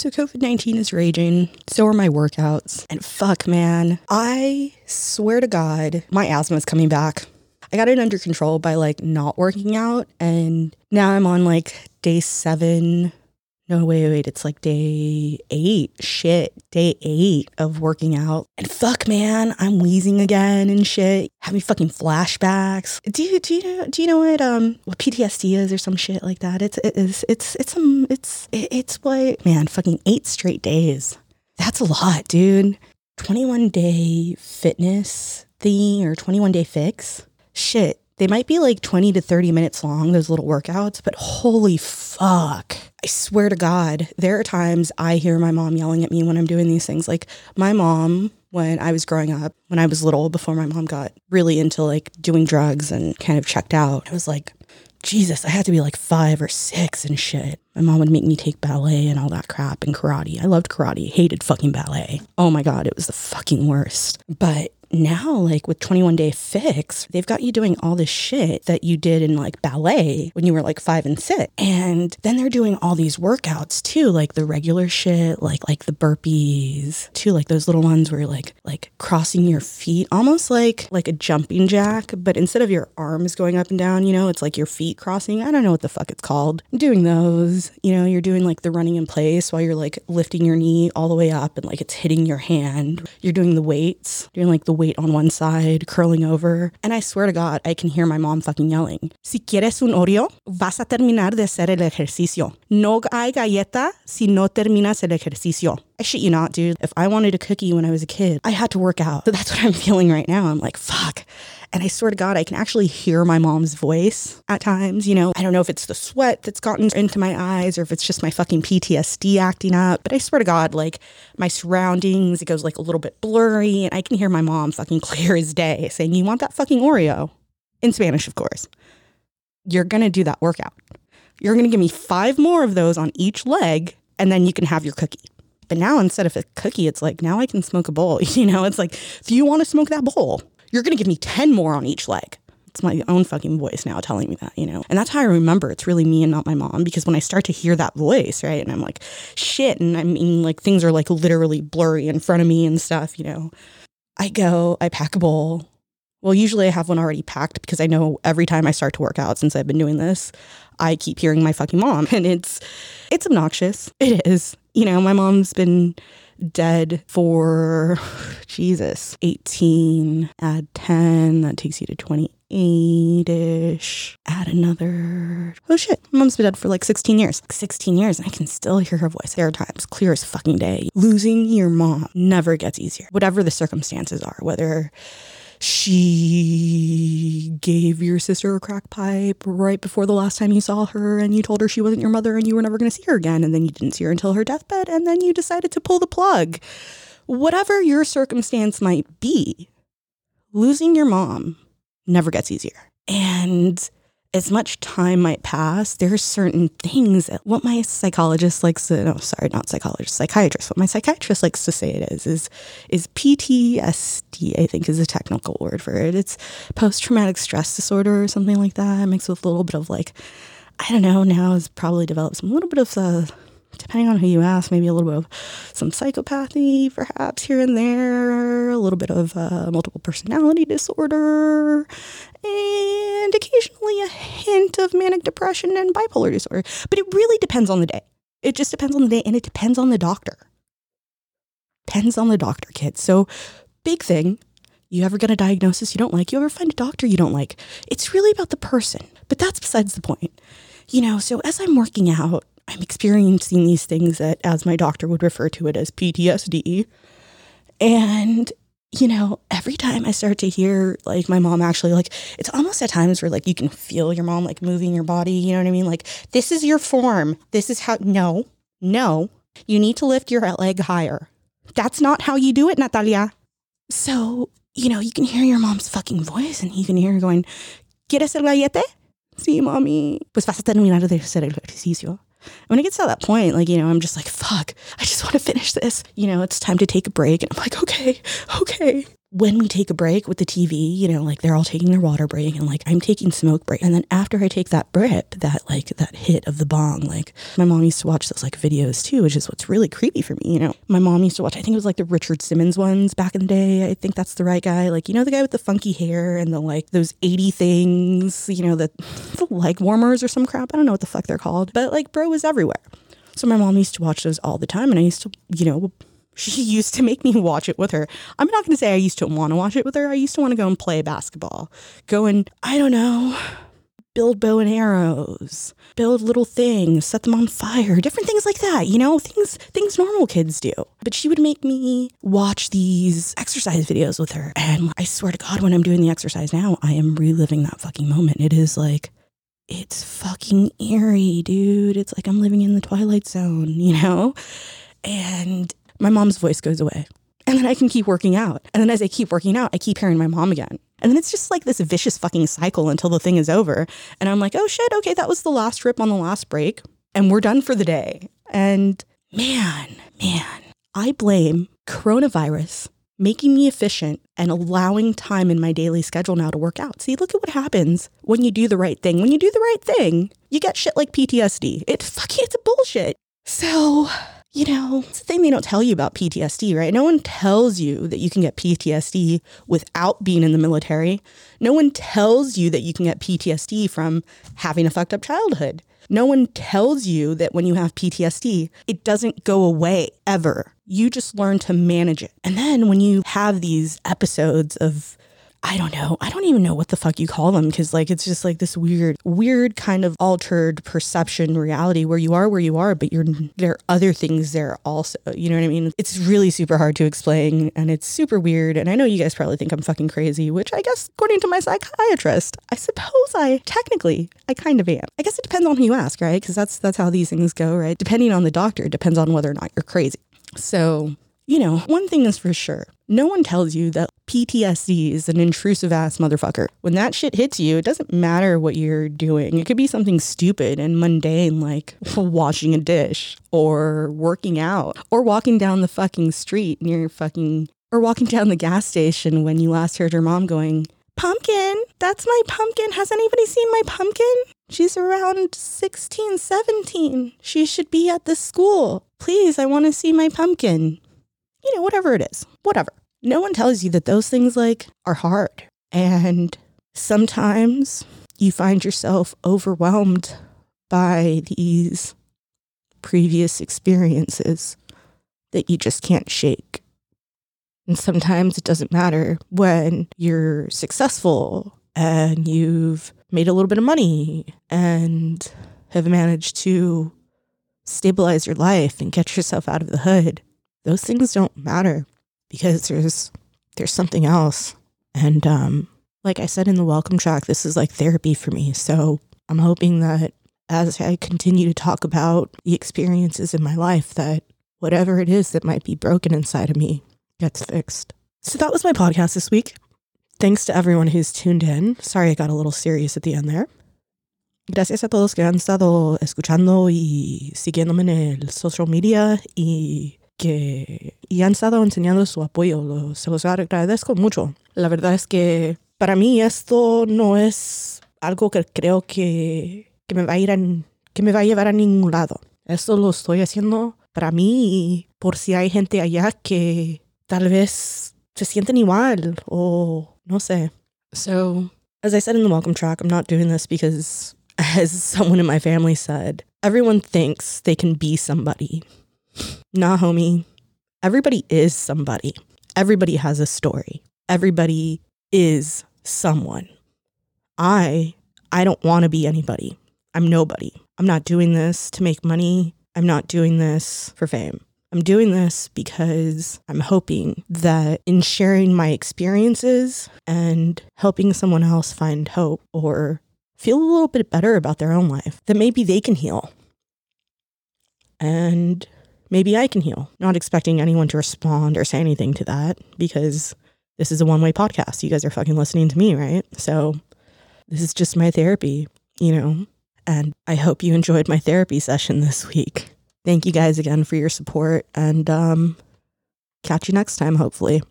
So COVID 19 is raging. So are my workouts. And fuck, man, I swear to God, my asthma is coming back. I got it under control by like not working out. And now I'm on like day seven. No, wait, wait. It's like day eight. Shit. Day eight of working out. And fuck, man, I'm wheezing again and shit. Having fucking flashbacks. Do you do you know do you know what um what PTSD is or some shit like that? It's it's it's um it's it's what man, fucking eight straight days. That's a lot, dude. 21 day fitness thing or 21 day fix shit, they might be like 20 to 30 minutes long, those little workouts, but holy fuck. I swear to God, there are times I hear my mom yelling at me when I'm doing these things. Like my mom, when I was growing up, when I was little, before my mom got really into like doing drugs and kind of checked out, I was like, Jesus, I had to be like five or six and shit. My mom would make me take ballet and all that crap and karate. I loved karate, hated fucking ballet. Oh my God, it was the fucking worst. But now, like with 21 Day Fix, they've got you doing all this shit that you did in like ballet when you were like five and six. And then they're doing all these workouts too, like the regular shit, like like the burpees, too, like those little ones where you're like like crossing your feet, almost like like a jumping jack, but instead of your arms going up and down, you know, it's like your feet crossing. I don't know what the fuck it's called. Doing those, you know, you're doing like the running in place while you're like lifting your knee all the way up and like it's hitting your hand. You're doing the weights, doing like the weight on one side, curling over. And I swear to God, I can hear my mom fucking yelling. Si quieres un Oreo, vas a terminar de hacer el ejercicio. No hay galleta si no terminas el ejercicio. I shit you not, dude. If I wanted a cookie when I was a kid, I had to work out. So that's what I'm feeling right now. I'm like, fuck. And I swear to God, I can actually hear my mom's voice at times. You know, I don't know if it's the sweat that's gotten into my eyes or if it's just my fucking PTSD acting up. But I swear to God, like my surroundings, it goes like a little bit blurry. And I can hear my mom fucking clear as day saying, You want that fucking Oreo? In Spanish, of course. You're going to do that workout. You're going to give me five more of those on each leg, and then you can have your cookie. But now instead of a cookie, it's like, now I can smoke a bowl. You know, it's like, do you want to smoke that bowl? You're going to give me 10 more on each leg. It's my own fucking voice now telling me that, you know? And that's how I remember it's really me and not my mom because when I start to hear that voice, right? And I'm like, shit. And I mean, like, things are like literally blurry in front of me and stuff, you know? I go, I pack a bowl. Well, usually I have one already packed because I know every time I start to work out since I've been doing this, I keep hearing my fucking mom and it's it's obnoxious. It is. You know, my mom's been dead for Jesus, 18, add 10, that takes you to 28 ish. Add another, oh shit, mom's been dead for like 16 years. 16 years, and I can still hear her voice. There are times, clear as fucking day. Losing your mom never gets easier, whatever the circumstances are, whether she gave your sister a crack pipe right before the last time you saw her and you told her she wasn't your mother and you were never going to see her again and then you didn't see her until her deathbed and then you decided to pull the plug. Whatever your circumstance might be, losing your mom never gets easier. And as much time might pass, there are certain things that what my psychologist likes to no, sorry, not psychologist, psychiatrist, what my psychiatrist likes to say it is, is is PTSD, I think is a technical word for it. It's post traumatic stress disorder or something like that, mixed with a little bit of like, I don't know, now has probably developed some little bit of uh, depending on who you ask, maybe a little bit of some psychopathy, perhaps here and there, a little bit of uh, multiple personality disorder, and occasionally a hint of manic depression and bipolar disorder. But it really depends on the day. It just depends on the day and it depends on the doctor. Depends on the doctor, kids. So, big thing you ever get a diagnosis you don't like, you ever find a doctor you don't like. It's really about the person, but that's besides the point. You know, so as I'm working out, I'm experiencing these things that, as my doctor would refer to it as PTSD. And, you know, every time I start to hear like my mom actually, like, it's almost at times where like you can feel your mom like moving your body. You know what I mean? Like, this is your form. This is how, no, no, you need to lift your leg higher. That's not how you do it, Natalia. So, you know, you can hear your mom's fucking voice and you can hear her going, ¿Quieres el gallete? Sí, mami. Pues vas a terminar de hacer el ejercicio. When it gets to that point, like, you know, I'm just like, fuck, I just want to finish this. You know, it's time to take a break. And I'm like, okay, okay. When we take a break with the TV, you know, like they're all taking their water break and like I'm taking smoke break. And then after I take that rip, that like that hit of the bong, like my mom used to watch those like videos too, which is what's really creepy for me. You know, my mom used to watch, I think it was like the Richard Simmons ones back in the day. I think that's the right guy. Like, you know, the guy with the funky hair and the like those 80 things, you know, the, the leg warmers or some crap. I don't know what the fuck they're called, but like bro was everywhere. So my mom used to watch those all the time and I used to, you know, she used to make me watch it with her. I'm not going to say I used to want to watch it with her. I used to want to go and play basketball. Go and, I don't know, build bow and arrows, build little things, set them on fire, different things like that, you know, things things normal kids do. But she would make me watch these exercise videos with her. And I swear to God, when I'm doing the exercise now, I am reliving that fucking moment. It is like it's fucking eerie, dude. It's like I'm living in the twilight zone, you know? And my mom's voice goes away. And then I can keep working out. And then as I keep working out, I keep hearing my mom again. And then it's just like this vicious fucking cycle until the thing is over. And I'm like, oh shit, okay, that was the last trip on the last break. And we're done for the day. And man, man, I blame coronavirus making me efficient and allowing time in my daily schedule now to work out. See, look at what happens when you do the right thing. When you do the right thing, you get shit like PTSD. It fucking it's bullshit. So you know, it's the thing they don't tell you about PTSD, right? No one tells you that you can get PTSD without being in the military. No one tells you that you can get PTSD from having a fucked up childhood. No one tells you that when you have PTSD, it doesn't go away ever. You just learn to manage it. And then when you have these episodes of I don't know. I don't even know what the fuck you call them because, like, it's just like this weird, weird kind of altered perception reality where you are where you are, but you're there are other things there also. You know what I mean? It's really super hard to explain and it's super weird. And I know you guys probably think I'm fucking crazy, which I guess, according to my psychiatrist, I suppose I technically I kind of am. I guess it depends on who you ask, right? Because that's that's how these things go, right? Depending on the doctor, depends on whether or not you're crazy. So you know, one thing is for sure no one tells you that PTSD is an intrusive ass motherfucker. When that shit hits you, it doesn't matter what you're doing. It could be something stupid and mundane like washing a dish or working out or walking down the fucking street near fucking or walking down the gas station when you last heard your mom going, Pumpkin, that's my pumpkin. Has anybody seen my pumpkin? She's around 16, 17. She should be at the school. Please, I want to see my pumpkin you know, whatever it is, whatever. No one tells you that those things like are hard. And sometimes you find yourself overwhelmed by these previous experiences that you just can't shake. And sometimes it doesn't matter when you're successful and you've made a little bit of money and have managed to stabilize your life and get yourself out of the hood those things don't matter because there's there's something else. And um, like I said in the welcome track, this is like therapy for me. So I'm hoping that as I continue to talk about the experiences in my life, that whatever it is that might be broken inside of me gets fixed. So that was my podcast this week. Thanks to everyone who's tuned in. Sorry I got a little serious at the end there. Gracias a todos que han estado escuchando y siguiéndome en el social media y que y han estado enseñando su apoyo. se los agradezco mucho. La verdad es que para mí esto no es algo que creo que, que me va a ir que me va a llevar a ningún lado. Esto lo estoy haciendo para mí por si hay gente allá que tal vez se sienten igual o no sé. So, as I said in the welcome track, I'm not doing this because, as someone in my family said, everyone thinks they can be somebody. Nah, homie. Everybody is somebody. Everybody has a story. Everybody is someone. I I don't want to be anybody. I'm nobody. I'm not doing this to make money. I'm not doing this for fame. I'm doing this because I'm hoping that in sharing my experiences and helping someone else find hope or feel a little bit better about their own life, that maybe they can heal. And maybe I can heal. Not expecting anyone to respond or say anything to that because this is a one way podcast. You guys are fucking listening to me, right? So this is just my therapy, you know? And I hope you enjoyed my therapy session this week. Thank you guys again for your support and um, catch you next time, hopefully.